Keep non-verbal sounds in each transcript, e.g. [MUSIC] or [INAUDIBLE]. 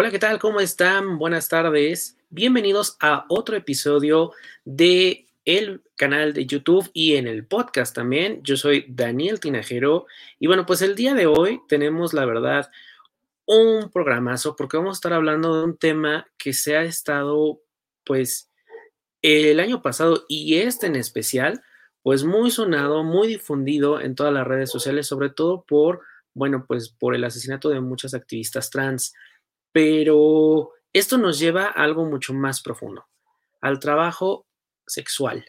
Hola, ¿qué tal? ¿Cómo están? Buenas tardes. Bienvenidos a otro episodio de el canal de YouTube y en el podcast también. Yo soy Daniel Tinajero y bueno, pues el día de hoy tenemos la verdad un programazo porque vamos a estar hablando de un tema que se ha estado pues el año pasado y este en especial pues muy sonado, muy difundido en todas las redes sociales, sobre todo por bueno, pues por el asesinato de muchas activistas trans. Pero esto nos lleva a algo mucho más profundo, al trabajo sexual.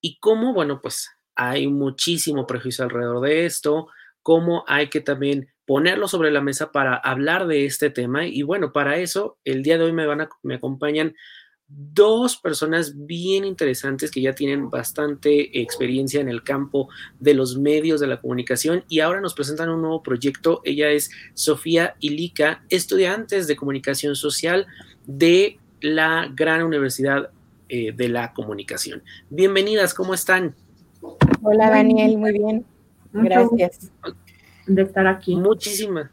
Y cómo, bueno, pues hay muchísimo prejuicio alrededor de esto, cómo hay que también ponerlo sobre la mesa para hablar de este tema. Y bueno, para eso, el día de hoy me, van a, me acompañan dos personas bien interesantes que ya tienen bastante experiencia en el campo de los medios de la comunicación y ahora nos presentan un nuevo proyecto. Ella es Sofía Ilica, estudiantes de comunicación social de la Gran Universidad eh, de la Comunicación. Bienvenidas, ¿cómo están? Hola Daniel, muy bien. Gracias de estar aquí. Muchísimas,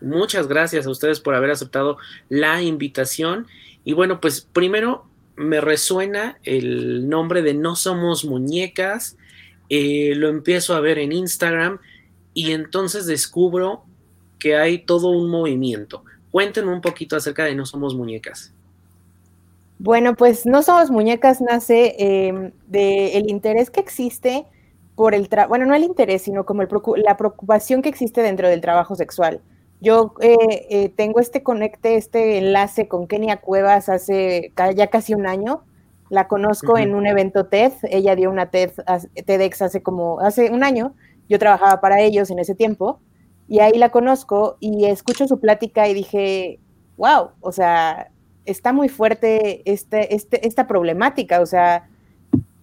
muchas gracias a ustedes por haber aceptado la invitación y bueno, pues primero me resuena el nombre de No Somos Muñecas, eh, lo empiezo a ver en Instagram y entonces descubro que hay todo un movimiento. Cuéntenme un poquito acerca de No Somos Muñecas. Bueno, pues No Somos Muñecas nace eh, del interés que existe por el trabajo, bueno, no el interés, sino como la preocupación que existe dentro del trabajo sexual. Yo eh, eh, tengo este conecte, este enlace con Kenia Cuevas hace ya casi un año. La conozco en un evento TED. Ella dio una TED, TEDx hace como, hace un año. Yo trabajaba para ellos en ese tiempo. Y ahí la conozco y escucho su plática y dije, wow, o sea, está muy fuerte este, este, esta problemática. O sea,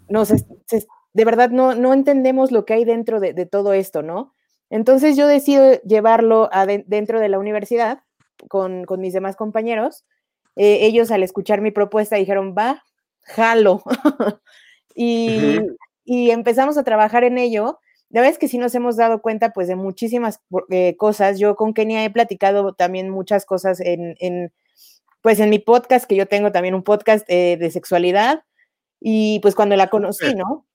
nos, de verdad no, no entendemos lo que hay dentro de, de todo esto, ¿no? Entonces yo decido llevarlo dentro de la universidad con, mis demás compañeros. Eh, ellos al escuchar mi propuesta dijeron, va, jalo. [LAUGHS] y, empezamos a trabajar en ello. La verdad es que sí nos hemos dado cuenta pues de muchísimas eh, cosas. Yo con Kenia he platicado también muchas cosas en, pues en mi podcast, que yo tengo también un podcast eh, de sexualidad. Y pues cuando la conocí, ¿no?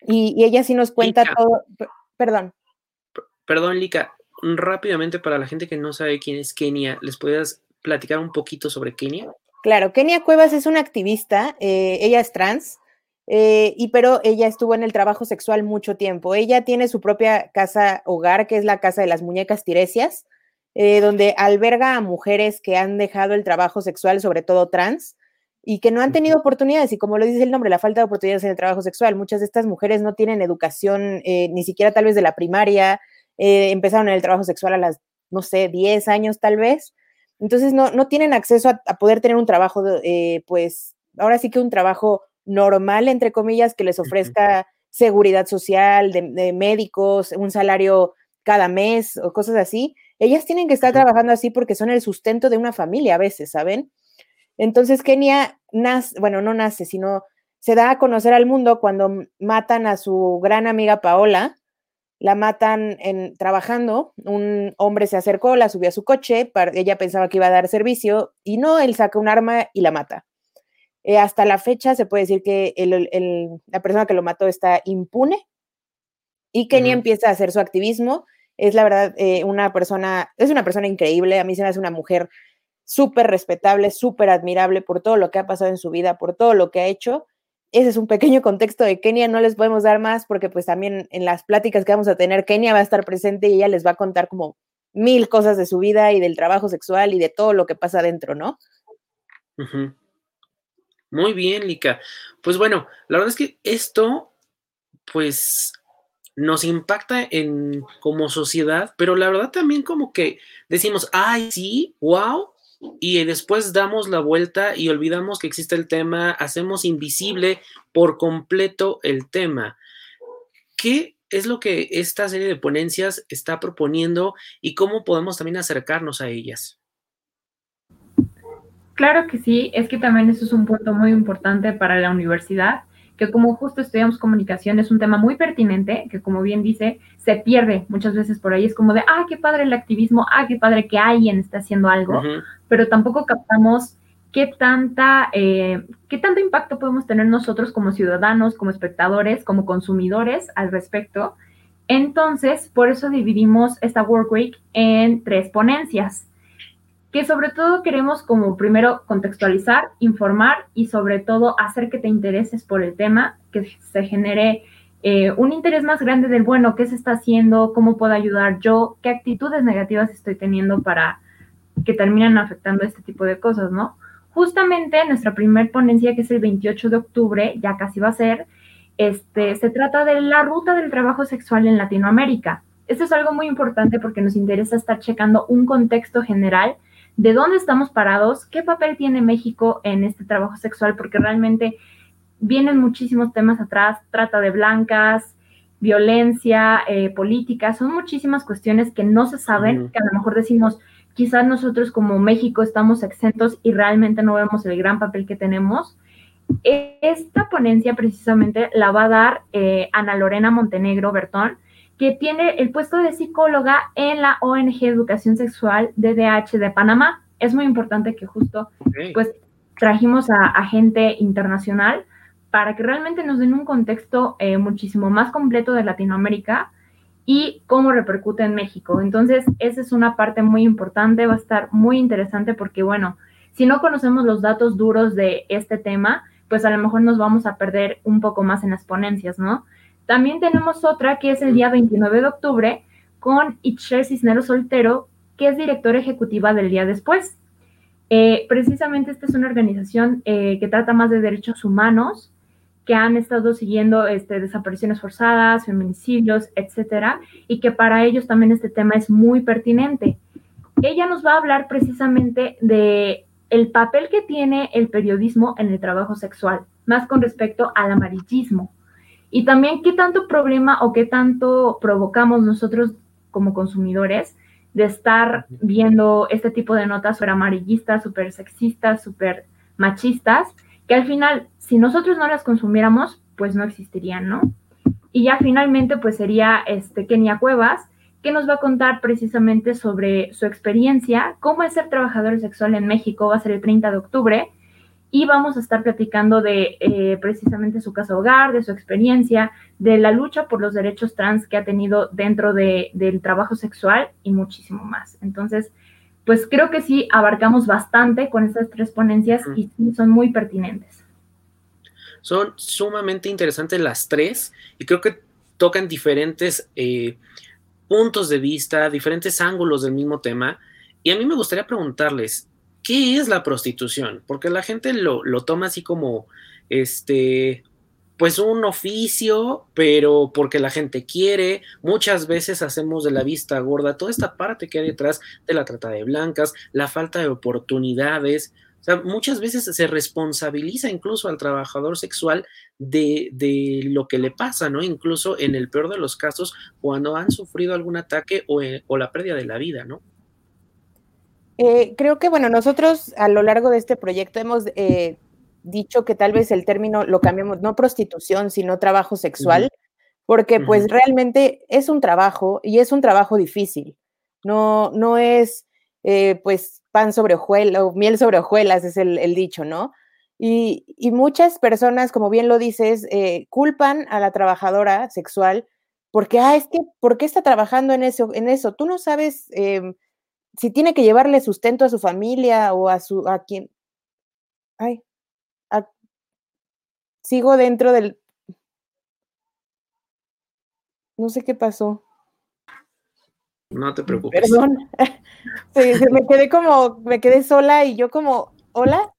Y, y ella sí nos cuenta todo. Perdón. Perdón, Lika, rápidamente para la gente que no sabe quién es Kenia, ¿les puedes platicar un poquito sobre Kenia? Claro, Kenia Cuevas es una activista, eh, ella es trans, eh, y pero ella estuvo en el trabajo sexual mucho tiempo. Ella tiene su propia casa hogar, que es la casa de las muñecas tiresias, eh, donde alberga a mujeres que han dejado el trabajo sexual, sobre todo trans, y que no han tenido oportunidades. Y como lo dice el nombre, la falta de oportunidades en el trabajo sexual. Muchas de estas mujeres no tienen educación, ni siquiera tal vez de la primaria, eh, empezaron en el trabajo sexual a las, no sé, 10 años tal vez. Entonces no, no tienen acceso a, poder tener un trabajo, eh, pues ahora sí que un trabajo normal, entre comillas, que les ofrezca seguridad social, de, médicos, un salario cada mes o cosas así. Ellas tienen que estar trabajando así porque son el sustento de una familia a veces, ¿saben? Entonces Kenia nace, bueno, no nace, sino se da a conocer al mundo cuando matan a su gran amiga Paola, la matan en, trabajando, un hombre se acercó, la subió a su coche, ella pensaba que iba a dar servicio y no, él saca un arma y la mata. Eh, hasta la fecha se puede decir que la persona que lo mató está impune y Kenia empieza a hacer su activismo. Es la verdad eh, una persona, es una persona increíble, a mí se me hace una mujer súper respetable, súper admirable por todo lo que ha pasado en su vida, por todo lo que ha hecho ese es un pequeño contexto de Kenia, no les podemos dar más porque pues también en las pláticas que vamos a tener, Kenia va a estar presente y ella les va a contar como mil cosas de su vida y del trabajo sexual y de todo lo que pasa adentro, ¿no? Muy bien, Lika. Pues bueno, la verdad es que esto, pues, nos impacta en como sociedad, pero la verdad también como que decimos, ay, sí, wow, y después damos la vuelta y olvidamos que existe el tema, hacemos invisible por completo el tema. ¿Qué es lo que esta serie de ponencias está proponiendo y cómo podemos también acercarnos a ellas? Claro que sí, es que también eso es un punto muy importante para la universidad, que como justo estudiamos comunicación es un tema muy pertinente, que como bien dice, se pierde muchas veces por ahí. Es como de, ah, qué padre el activismo, ah, qué padre que alguien está haciendo algo, pero tampoco captamos qué tanta, eh, qué tanto impacto podemos tener nosotros como ciudadanos, como espectadores, como consumidores al respecto. Entonces, por eso dividimos esta Work Week en tres ponencias que sobre todo queremos como primero contextualizar, informar y sobre todo hacer que te intereses por el tema, que se genere eh, un interés más grande del, bueno, qué se está haciendo, cómo puedo ayudar yo, qué actitudes negativas estoy teniendo para que terminan afectando este tipo de cosas, ¿no? Justamente nuestra primer ponencia, que es el 28 de octubre, ya casi va a ser, este, se trata de la ruta del trabajo sexual en Latinoamérica. Esto es algo muy importante porque nos interesa estar checando un contexto general de dónde estamos parados, qué papel tiene México en este trabajo sexual, porque realmente vienen muchísimos temas atrás, trata de blancas, violencia, eh, política, son muchísimas cuestiones que no se saben, que a lo mejor decimos, quizás nosotros como México estamos exentos y realmente no vemos el gran papel que tenemos. Esta ponencia precisamente la va a dar eh, Ana Lorena Montenegro Bertón, que tiene el puesto de psicóloga en la ONG Educación Sexual DDH de Panamá. Es muy importante que justo pues trajimos a, gente internacional para que realmente nos den un contexto eh, muchísimo más completo de Latinoamérica y cómo repercute en México. Entonces, esa es una parte muy importante, va a estar muy interesante porque, bueno, si no conocemos los datos duros de este tema, pues a lo mejor nos vamos a perder un poco más en las ponencias, ¿no? También tenemos otra que es el día 29 de octubre con Itcher Cisneros Soltero, que es directora ejecutiva del día después. Eh, precisamente esta es una organización eh, que trata más de derechos humanos, que han estado siguiendo este, desapariciones forzadas, feminicidios, etcétera, y que para ellos también este tema es muy pertinente. Ella nos va a hablar precisamente de el papel que tiene el periodismo en el trabajo sexual, más con respecto al amarillismo. Y también qué tanto problema o qué tanto provocamos nosotros como consumidores de estar viendo este tipo de notas súper amarillistas, súper sexistas, súper machistas, que al final, si nosotros no las consumiéramos, pues no existirían, ¿no? Y ya finalmente, pues sería este Kenia Cuevas, que nos va a contar precisamente sobre su experiencia, cómo es ser trabajador sexual en México, va a ser el 30 de octubre, y vamos a estar platicando de eh, precisamente su caso hogar, de su experiencia, de la lucha por los derechos trans que ha tenido dentro del trabajo sexual y muchísimo más. Entonces, pues creo que sí abarcamos bastante con estas tres ponencias y son muy pertinentes. Son sumamente interesantes las tres y creo que tocan diferentes eh, puntos de vista, diferentes ángulos del mismo tema. Y a mí me gustaría preguntarles, ¿qué es la prostitución? Porque la gente lo, toma así como, este, pues un oficio, pero porque la gente quiere, muchas veces hacemos de la vista gorda toda esta parte que hay detrás de la trata de blancas, la falta de oportunidades. O sea, muchas veces se responsabiliza incluso al trabajador sexual de, de, lo que le pasa, ¿no? Incluso en el peor de los casos, cuando han sufrido algún ataque o, eh, o la pérdida de la vida, ¿no? Eh, creo que, bueno, nosotros a lo largo de este proyecto hemos eh, dicho que tal vez el término lo cambiemos, no prostitución, sino trabajo sexual, porque pues realmente es un trabajo y es un trabajo difícil. No, no es eh, pues pan sobre hojuelas o miel sobre hojuelas, es el, dicho, ¿no? Y, y, muchas personas, como bien lo dices, culpan a la trabajadora sexual porque, ah, es que, ¿por qué está trabajando en eso? En eso? Tú no sabes em, si tiene que llevarle sustento a su familia o a su a quien ay sigo dentro del no sé qué pasó. No te preocupes. Perdón. [LAUGHS] Me quedé como me quedé sola y yo como hola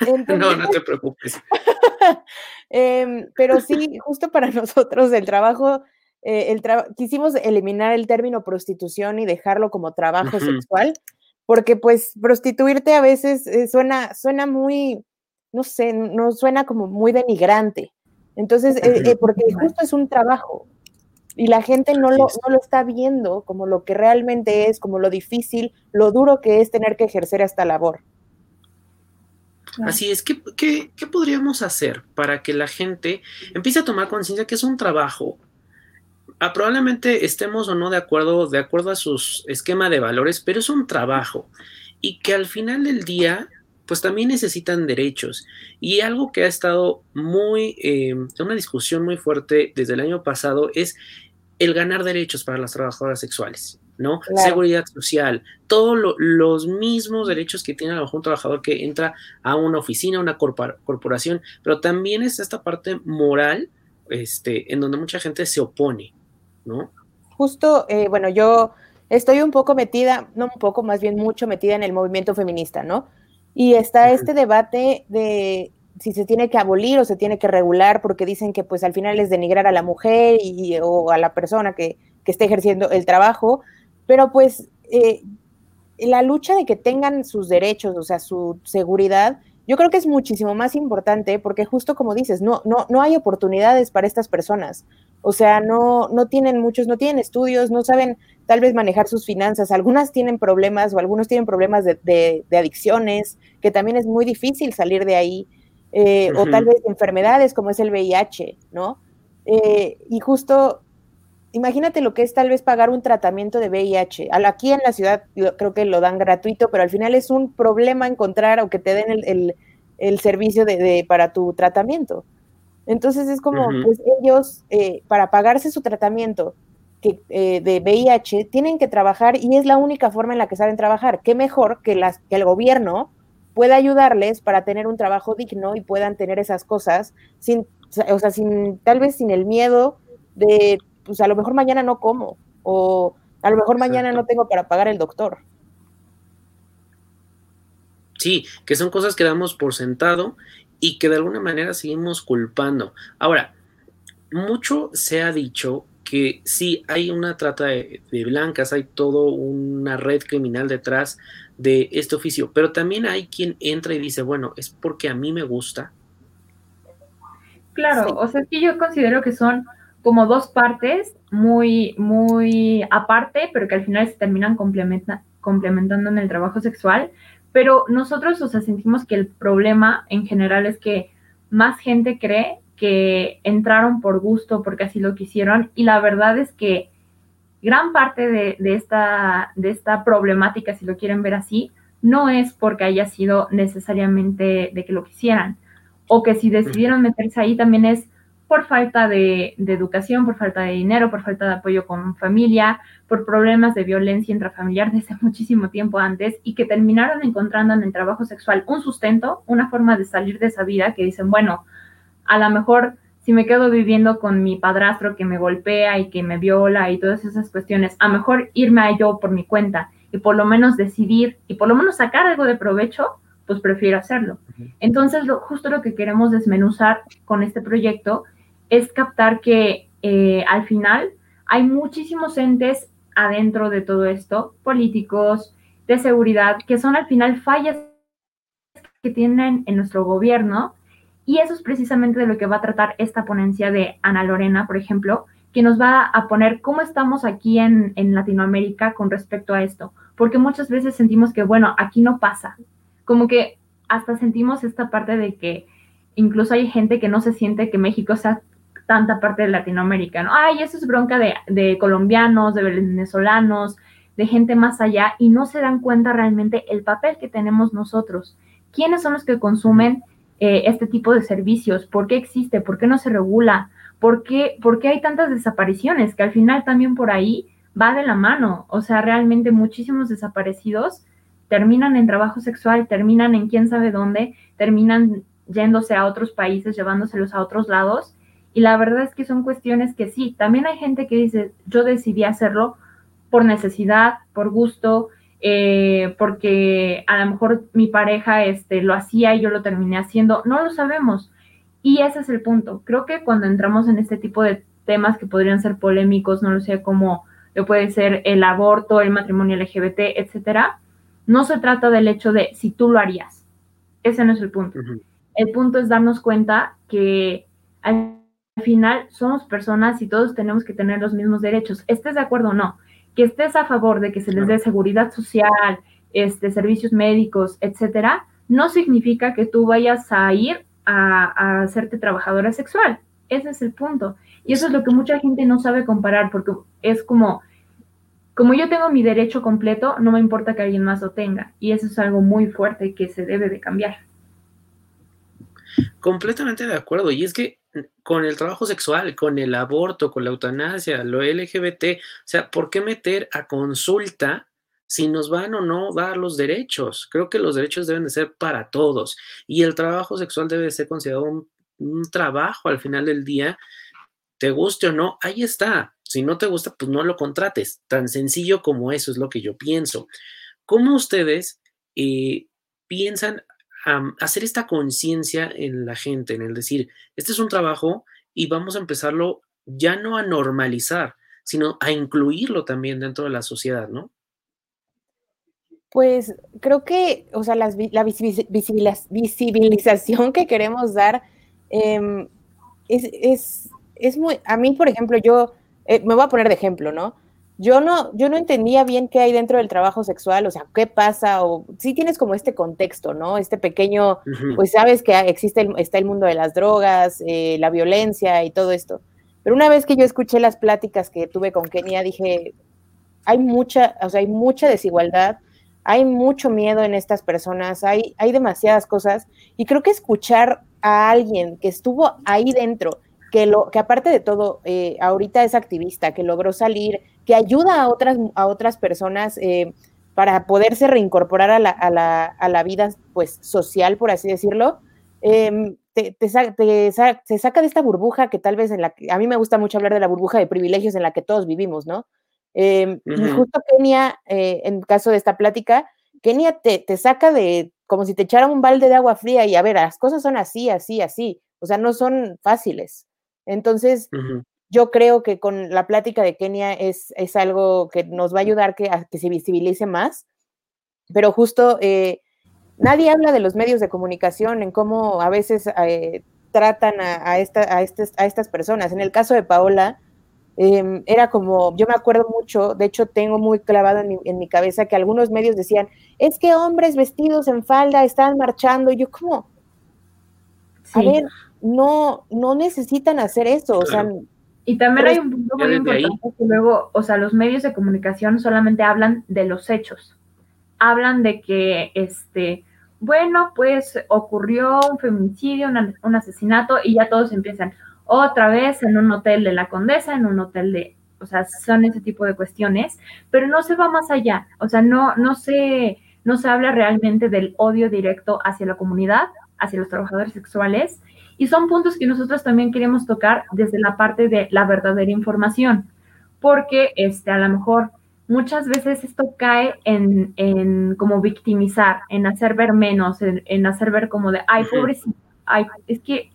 [LAUGHS] no no te preocupes. [LAUGHS] Em, pero sí justo para nosotros el trabajo eh, el quisimos eliminar el término prostitución y dejarlo como trabajo sexual, porque pues prostituirte a veces eh, suena, suena muy, no sé, no suena como muy denigrante. Entonces, eh, [LAUGHS] porque justo es un trabajo y la gente no lo, no lo está viendo como lo que realmente es, como lo difícil, lo duro que es tener que ejercer esta labor. Así es, ¿qué, ¿qué, qué, podríamos hacer para que la gente empiece a tomar conciencia que es un trabajo? Ah, probablemente estemos o no de acuerdo, de acuerdo a su esquema de valores, pero es un trabajo y que al final del día, pues también necesitan derechos. Y algo que ha estado muy, eh, una discusión muy fuerte desde el año pasado es el ganar derechos para las trabajadoras sexuales. ¿no? Seguridad social, todos los mismos derechos que tiene a lo mejor un trabajador que entra a una oficina, a una corporación, pero también es esta parte moral, este, en donde mucha gente se opone, ¿no? Justo, eh, bueno, yo estoy un poco metida, no un poco, más bien mucho metida en el movimiento feminista, ¿no? Y está este debate de si se tiene que abolir o se tiene que regular, porque dicen que pues al final es denigrar a la mujer y, o a la persona que, que esté ejerciendo el trabajo, pero pues eh, la lucha de que tengan sus derechos, o sea, su seguridad, yo creo que es muchísimo más importante porque justo como dices, no, no, no hay oportunidades para estas personas. O sea, no, no tienen muchos, no tienen estudios, no saben tal vez manejar sus finanzas. Algunas tienen problemas o algunos tienen problemas de, adicciones, que también es muy difícil salir de ahí. Eh, o tal vez enfermedades como es el VIH, ¿no? Eh, y justo imagínate lo que es tal vez pagar un tratamiento de VIH. Aquí en la ciudad creo que lo dan gratuito, pero al final es un problema encontrar o que te den el, servicio de, para tu tratamiento. Entonces es como, pues ellos, eh, para pagarse su tratamiento que, eh, de VIH, tienen que trabajar y es la única forma en la que saben trabajar. Qué mejor que, las, que el gobierno pueda ayudarles para tener un trabajo digno y puedan tener esas cosas sin, o sea, sin, tal vez sin el miedo de pues a lo mejor mañana no como, o a lo mejor mañana no tengo para pagar el doctor. Sí, que son cosas que damos por sentado y que de alguna manera seguimos culpando. Ahora, mucho se ha dicho que sí hay una trata de, blancas, hay toda una red criminal detrás de este oficio, pero también hay quien entra y dice, bueno, es porque a mí me gusta. Claro, o sea, sí yo considero que son como dos partes muy, muy aparte, pero que al final se terminan complementando en el trabajo sexual. Pero nosotros, o sea, sentimos que el problema en general es que más gente cree que entraron por gusto porque así lo quisieron y la verdad es que gran parte de, de, esta, de esta problemática, si lo quieren ver así, no es porque haya sido necesariamente de que lo quisieran o que si decidieron meterse ahí también es por falta de, educación, por falta de dinero, por falta de apoyo con familia, por problemas de violencia intrafamiliar desde [LAUGHS] muchísimo tiempo antes y que terminaron encontrando en el trabajo sexual un sustento, una forma de salir de esa vida que dicen, bueno, a lo mejor si me quedo viviendo con mi padrastro que me golpea y que me viola y todas esas cuestiones, a lo mejor irme a yo por mi cuenta y por lo menos decidir y por lo menos sacar algo de provecho, pues prefiero hacerlo. Entonces, lo, justo lo que queremos desmenuzar con este proyecto es captar que eh, al final hay muchísimos entes adentro de todo esto, políticos, de seguridad, que son al final fallas que tienen en nuestro gobierno. Y eso es precisamente de lo que va a tratar esta ponencia de Ana Lorena, por ejemplo, que nos va a poner cómo estamos aquí en, en Latinoamérica con respecto a esto. Porque muchas veces sentimos que, bueno, aquí no pasa. Como que hasta sentimos esta parte de que incluso hay gente que no se siente que México sea tanta parte de Latinoamérica, ¿no? Ay, eso es bronca de, colombianos, de venezolanos, de gente más allá, y no se dan cuenta realmente el papel que tenemos nosotros. ¿Quiénes son los que consumen eh, este tipo de servicios? ¿Por qué existe? ¿Por qué no se regula? ¿Por qué, ¿Por qué hay tantas desapariciones? Que al final también por ahí va de la mano. O sea, realmente muchísimos desaparecidos terminan en trabajo sexual, terminan en quién sabe dónde, terminan yéndose a otros países, llevándoselos a otros lados y la verdad es que son cuestiones que sí, también hay gente que dice, yo decidí hacerlo por necesidad, por gusto, eh, porque a lo mejor mi pareja este, lo hacía y yo lo terminé haciendo, no lo sabemos. Y ese es el punto. Creo que cuando entramos en este tipo de temas que podrían ser polémicos, no lo sé, como lo puede ser el aborto, el matrimonio LGBT, etcétera, no se trata del hecho de si tú lo harías. Ese no es el punto. El punto es darnos cuenta que al al final somos personas y todos tenemos que tener los mismos derechos. ¿Estés de acuerdo o no? Que estés a favor de que se les dé seguridad social, este, servicios médicos, etcétera, no significa que tú vayas a ir a, hacerte trabajadora sexual. Ese es el punto. Y eso es lo que mucha gente no sabe comparar, porque es como, como yo tengo mi derecho completo, no me importa que alguien más lo tenga. Y eso es algo muy fuerte que se debe de cambiar. Completamente de acuerdo. Y es que con el trabajo sexual, con el aborto, con la eutanasia, lo LGBT, o sea, ¿por qué meter a consulta si nos van o no dar los derechos. Creo que los derechos deben de ser para todos y el trabajo sexual debe ser considerado un, trabajo al final del día, te guste o no, ahí está. Si no te gusta, pues no lo contrates. Tan sencillo como eso es lo que yo pienso. ¿Cómo ustedes eh, piensan hacer esta conciencia en la gente, en el decir, este es un trabajo y vamos a empezarlo ya no a normalizar, sino a incluirlo también dentro de la sociedad, ¿no? Pues creo que, o sea, la visibilización que queremos dar em, es, muy, a mí, por ejemplo, yo, eh, me voy a poner de ejemplo, ¿no? Yo no, yo no entendía bien qué hay dentro del trabajo sexual, o sea, qué pasa, o sí tienes como este contexto, ¿no? Este pequeño, pues sabes que existe, está el mundo de las drogas, eh, la violencia y todo esto. Pero una vez que yo escuché las pláticas que tuve con Kenia, dije, hay mucha, o sea, hay mucha desigualdad, hay mucho miedo en estas personas, hay, hay demasiadas cosas y creo que escuchar a alguien que estuvo ahí dentro, que, lo, que aparte de todo, eh, ahorita es activista, que logró salir, que ayuda a otras, a otras personas eh, para poderse reincorporar a la, a, la, a la, vida pues, social, por así decirlo, em, te, te, se saca de esta burbuja que tal vez en la que, a mí me gusta mucho hablar de la burbuja de privilegios en la que todos vivimos, ¿no? Em, y justo Kenia, eh, en caso de esta plática, Kenia te, te, saca de como si te echara un balde de agua fría y a ver, las cosas son así, así, así, o sea, no son fáciles. Entonces, yo creo que con la plática de Kenia es, es algo que nos va a ayudar que, a que se visibilice más, pero justo eh, nadie habla de los medios de comunicación, en cómo a veces eh, tratan a, a, esta, a, a estas personas. En el caso de Paola, Em, era como, yo me acuerdo mucho, de hecho tengo muy clavado en mi, cabeza que algunos medios decían, es que hombres vestidos en falda están marchando, y yo como, a ver, no, no necesitan hacer eso, o sea... Y también hay un punto muy importante que luego, o sea, los medios de comunicación solamente hablan de los hechos, hablan de que, este, bueno, pues ocurrió un feminicidio, un asesinato y ya todos empiezan, otra vez en un hotel de la Condesa, en un hotel de, o sea, son ese tipo de cuestiones, pero no se va más allá, o sea, no, no se, no se habla realmente del odio directo hacia la comunidad, hacia los trabajadores sexuales, y son puntos que nosotros también queremos tocar desde la parte de la verdadera información, porque este, a lo mejor muchas veces esto cae en, en como victimizar, en hacer ver menos, en, en hacer ver como de, ay, pobrecito, ay, es que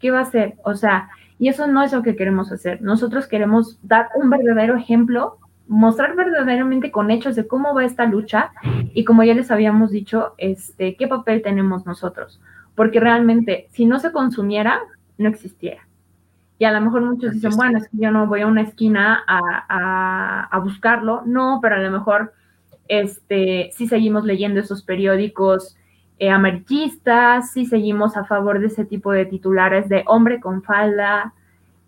¿qué va a hacer? O sea, y eso no es lo que queremos hacer. Nosotros queremos dar un verdadero ejemplo, mostrar verdaderamente con hechos de cómo va esta lucha y como ya les habíamos dicho, este, qué papel tenemos nosotros. Porque realmente, si no se consumiera, no existiera. Y a lo mejor muchos dicen, bueno, es que yo no voy a una esquina a, a buscarlo. No, pero a lo mejor este, si seguimos leyendo esos periódicos eh, amarillistas, si seguimos a favor de ese tipo de titulares de hombre con falda,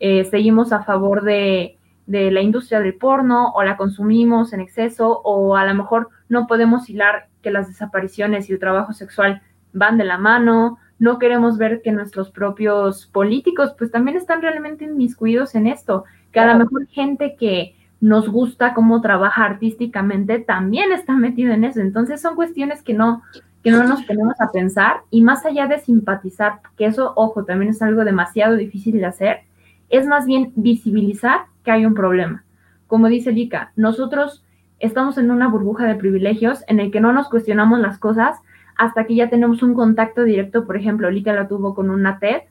eh, seguimos a favor de, de, la industria del porno o la consumimos en exceso o a lo mejor no podemos hilar que las desapariciones y el trabajo sexual van de la mano, no queremos ver que nuestros propios políticos pues también están realmente inmiscuidos en esto, que a lo mejor gente que nos gusta cómo trabaja artísticamente también está metido en eso. Entonces son cuestiones que no, que no nos ponemos a pensar y más allá de simpatizar, que eso, ojo, también es algo demasiado difícil de hacer, es más bien visibilizar que hay un problema. Como dice Lika, nosotros estamos en una burbuja de privilegios en el que no nos cuestionamos las cosas hasta que ya tenemos un contacto directo, por ejemplo, Lika la tuvo con una TED,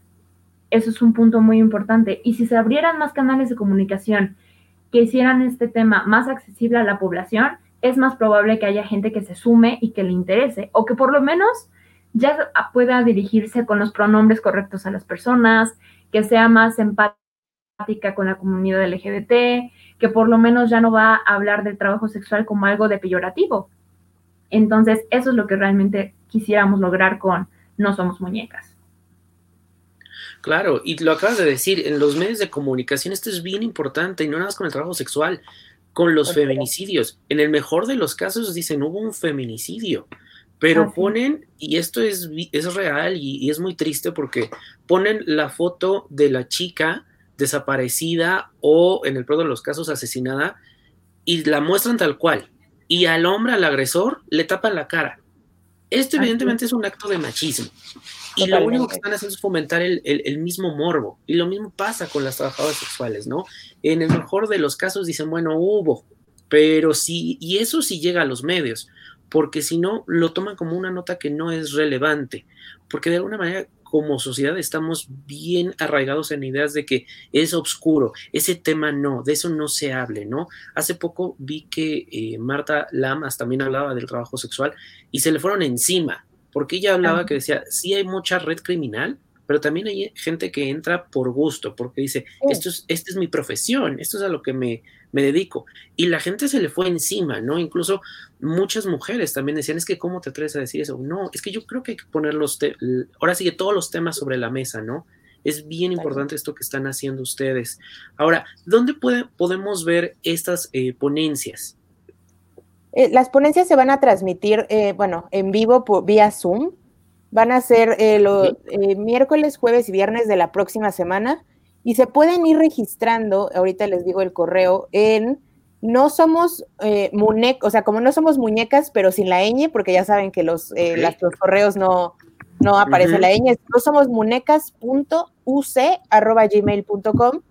eso es un punto muy importante. Y si se abrieran más canales de comunicación que hicieran este tema más accesible a la población, es más probable que haya gente que se sume y que le interese, o que por lo menos ya pueda dirigirse con los pronombres correctos a las personas, que sea más empática con la comunidad LGBT, que por lo menos ya no va a hablar del trabajo sexual como algo de peyorativo. Entonces, eso es lo que realmente quisiéramos lograr con No Somos Muñecas. Claro, y lo acabas de decir, en los medios de comunicación esto es bien importante y no nada más con el trabajo sexual, con los feminicidios. En el mejor de los casos dicen hubo un feminicidio, pero ponen, y esto es, es real y, es muy triste porque ponen la foto de la chica desaparecida o en el peor de los casos asesinada y la muestran tal cual. Y al hombre, al agresor, le tapan la cara. Esto evidentemente es un acto de machismo. Y lo único que están haciendo es fomentar el, el, mismo morbo. Y lo mismo pasa con las trabajadoras sexuales, ¿no? En el mejor de los casos dicen, bueno, hubo, pero sí, y eso sí llega a los medios porque si no, lo toman como una nota que no es relevante, porque de alguna manera como sociedad estamos bien arraigados en ideas de que es oscuro, ese tema no, de eso no se hable, ¿no? Hace poco vi que eh, Marta Lamas también hablaba del trabajo sexual y se le fueron encima, porque ella hablaba que decía, sí hay mucha red criminal, pero también hay gente que entra por gusto, porque dice, esto es, esta es mi profesión, esto es a lo que me, me dedico. Y la gente se le fue encima, ¿no? Incluso muchas mujeres también decían, es que ¿cómo te atreves a decir eso? No, es que yo creo que hay que poner los, ahora sigue todos los temas sobre la mesa, ¿no? Es bien importante esto que están haciendo ustedes. Ahora, ¿dónde puede, podemos ver estas eh, ponencias? Eh, las ponencias se van a transmitir, eh, bueno, en vivo por, vía Zoom. Van a ser los miércoles, jueves y viernes de la próxima semana. Y se pueden ir registrando, ahorita les digo el correo, en no somos eh, muñecas, o sea, como no somos muñecas, pero sin la ñ, porque ya saben que los, eh, los correos no, no aparece la ñ, no somos munecas.uc.gmail.com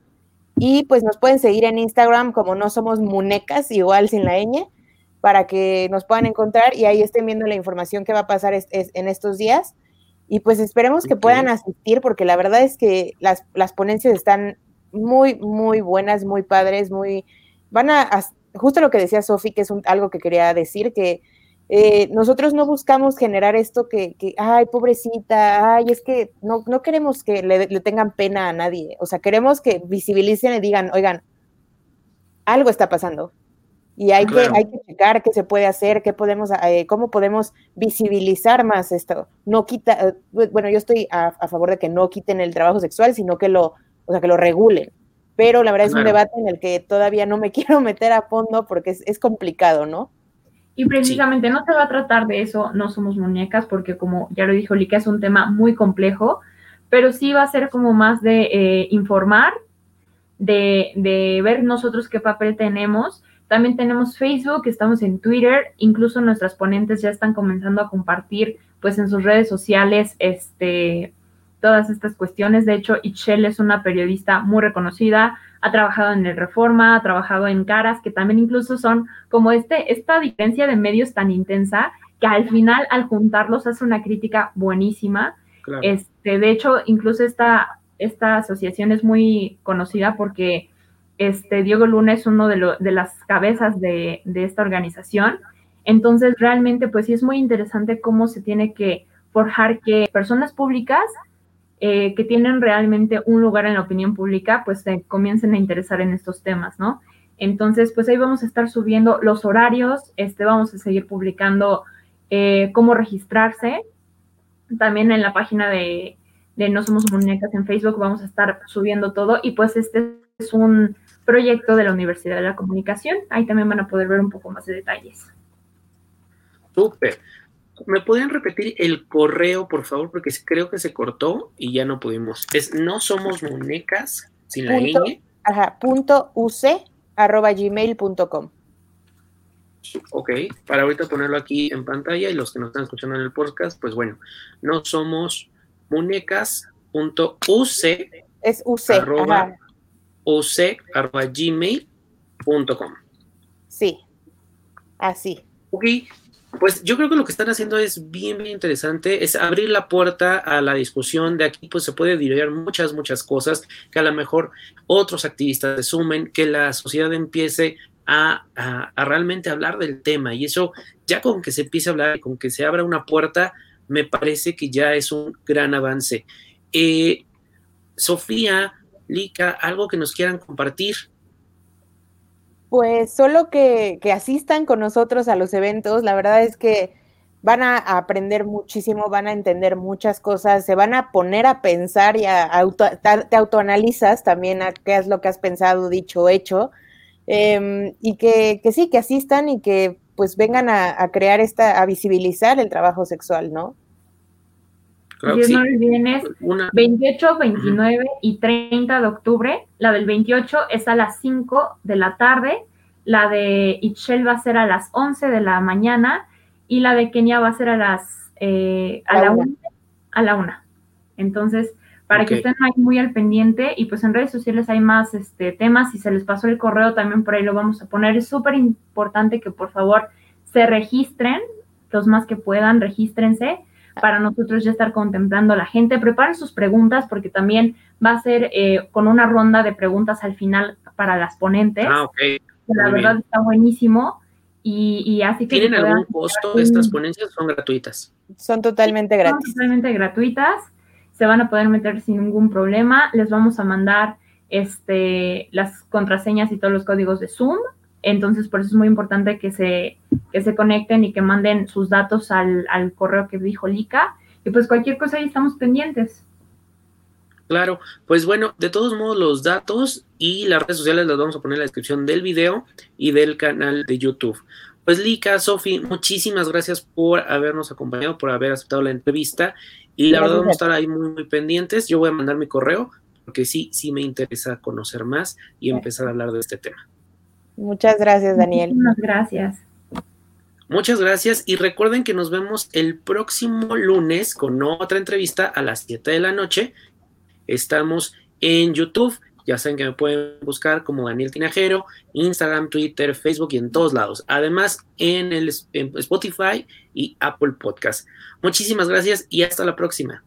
y pues nos pueden seguir en Instagram como no somos munecas, igual sin la ñ, para que nos puedan encontrar y ahí estén viendo la información que va a pasar en estos días. Y pues esperemos que puedan asistir porque la verdad es que las, las ponencias están muy, muy buenas, muy padres, muy... Van a, justo lo que decía Sofi, que es algo que quería decir, que eh, nosotros no buscamos generar esto que, que, ay, pobrecita, ay, es que no, no queremos que le, le, tengan pena a nadie, o sea, queremos que visibilicen y digan, oigan, algo está pasando, y hay, que, hay que checar qué se puede hacer, qué podemos, eh, cómo podemos visibilizar más esto. No quita, eh, bueno, yo estoy a, favor de que no quiten el trabajo sexual, sino que lo, o sea, que lo regulen. Pero la verdad es un debate en el que todavía no me [LAUGHS] quiero meter a fondo porque es, complicado, ¿no? Y precisamente no se va a tratar de eso, no somos muñecas, porque como ya lo dijo Lika, es un tema muy complejo, pero sí va a ser como más de eh, informar, de, de ver nosotros qué papel tenemos también tenemos Facebook, estamos en Twitter, incluso nuestras ponentes ya están comenzando a compartir pues en sus redes sociales este, todas estas cuestiones. De hecho, Itchel es una periodista muy reconocida, ha trabajado en el Reforma, ha trabajado en Caras, que también incluso son como este, esta diferencia de medios tan intensa que al final al juntarlos hace una crítica buenísima. Este, de hecho, incluso esta, esta asociación es muy conocida porque este, Diego Luna es uno de, las cabezas de, esta organización. Entonces, realmente, pues sí es muy interesante cómo se tiene que forjar que personas públicas eh, que tienen realmente un lugar en la opinión pública, pues se comiencen a interesar en estos temas, ¿no? Entonces, pues ahí vamos a estar subiendo los horarios, este, vamos a seguir publicando eh, cómo registrarse. También en la página de, de No Somos Muñecas en Facebook vamos a estar subiendo todo y pues este es un proyecto de la Universidad de la Comunicación. Ahí también van a poder ver un poco más de detalles. Súper. ¿Me pueden repetir el correo, por favor? Porque creo que se cortó y ya no pudimos. Es no somos muñecas sin la ñ. Ajá, punto uc arroba gmail.com. Ok, para ahorita ponerlo aquí en pantalla y los que nos están escuchando en el podcast, pues bueno, no somos muñecas.uc. Es uc, oc.gmail.com. Sí, así. Ok, pues yo creo que lo que están haciendo es bien, bien interesante, es abrir la puerta a la discusión. De aquí pues se puede derivar muchas, muchas cosas que a lo mejor otros activistas se sumen, que la sociedad empiece a, realmente hablar del tema. Y eso ya con que se empiece a hablar, con que se abra una puerta, me parece que ya es un gran avance. Eh, Sofía, Lica, algo que nos quieran compartir. Pues solo que, asistan con nosotros a los eventos. La verdad es que van a aprender muchísimo, van a entender muchas cosas, se van a poner a pensar y a te autoanalizas también a qué es lo que has pensado, dicho, hecho, em, y que, sí, que asistan y que pues vengan a, crear esta, a visibilizar el trabajo sexual, ¿no? Claro, sí. 28, 29 y 30 de octubre. La del 28 es a las 5 de la tarde. La de Itchel va a ser a las 11 de la mañana y la de Kenia va a ser a las eh, a la, una. a la una. Entonces, para que estén ahí muy al pendiente y pues en redes sociales hay más este, temas, si se les pasó el correo también por ahí lo vamos a poner. Es súper importante que por favor se registren, los más que puedan, regístrense para nosotros ya estar contemplando a la gente. Preparen sus preguntas porque también va a ser eh, con una ronda de preguntas al final para las ponentes. Ah, ok. La verdad está buenísimo. Y, así que... ¿Tienen algún costo estas ponencias? ¿Son gratuitas? Son totalmente gratis. Son totalmente gratuitas. Se van a poder meter sin ningún problema. Les vamos a mandar este, las contraseñas y todos los códigos de Zoom. Entonces, por eso es muy importante que se, que se conecten y que manden sus datos al, al correo que dijo Lika. Y pues cualquier cosa ahí estamos pendientes. Claro, pues bueno, de todos modos los datos y las redes sociales las vamos a poner en la descripción del video y del canal de YouTube. Pues Lika, Sofi, muchísimas gracias por habernos acompañado, por haber aceptado la entrevista y la verdad vamos a estar ahí muy, muy pendientes. Yo voy a mandar mi correo porque sí, sí me interesa conocer más y empezar a hablar de este tema. Muchas gracias, Daniel. Muchas gracias. Muchas gracias y recuerden que nos vemos el próximo lunes con otra entrevista a las 7 de la noche Estamos en YouTube. Ya saben que me pueden buscar como Daniel Tinajero, Instagram, Twitter, Facebook y en todos lados. Además, en, el, Spotify y Apple Podcast. Muchísimas gracias y hasta la próxima.